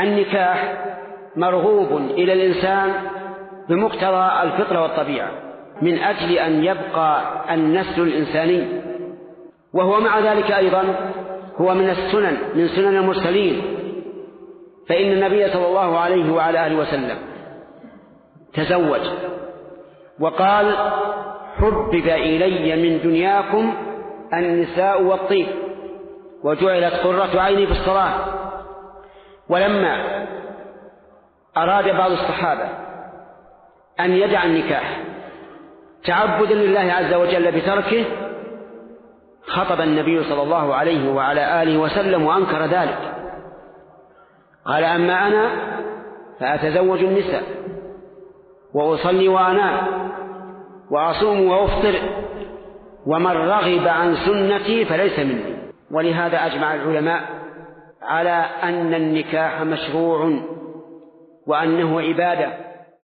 النكاح مرغوب إلى الإنسان بمقتضى الفطرة والطبيعة من أجل أن يبقى النسل الإنساني. وهو مع ذلك أيضا هو من السنن من سنن المرسلين. فإن النبي صلى الله عليه وعلى آله وسلم تزوج وقال حبب إلي من دنياكم النساء والطيب. وجعلت قرة عيني في الصلاة. ولما أراد بعض الصحابة أن يدع النكاح تعبدا لله عز وجل بتركه خطب النبي صلى الله عليه وعلى آله وسلم وأنكر ذلك. قال أما أنا فأتزوج النساء وأصلي وأنام وأصوم وأفطر ومن رغب عن سنتي فليس مني. ولهذا أجمع العلماء على أن النكاح مشروع وأنه عبادة.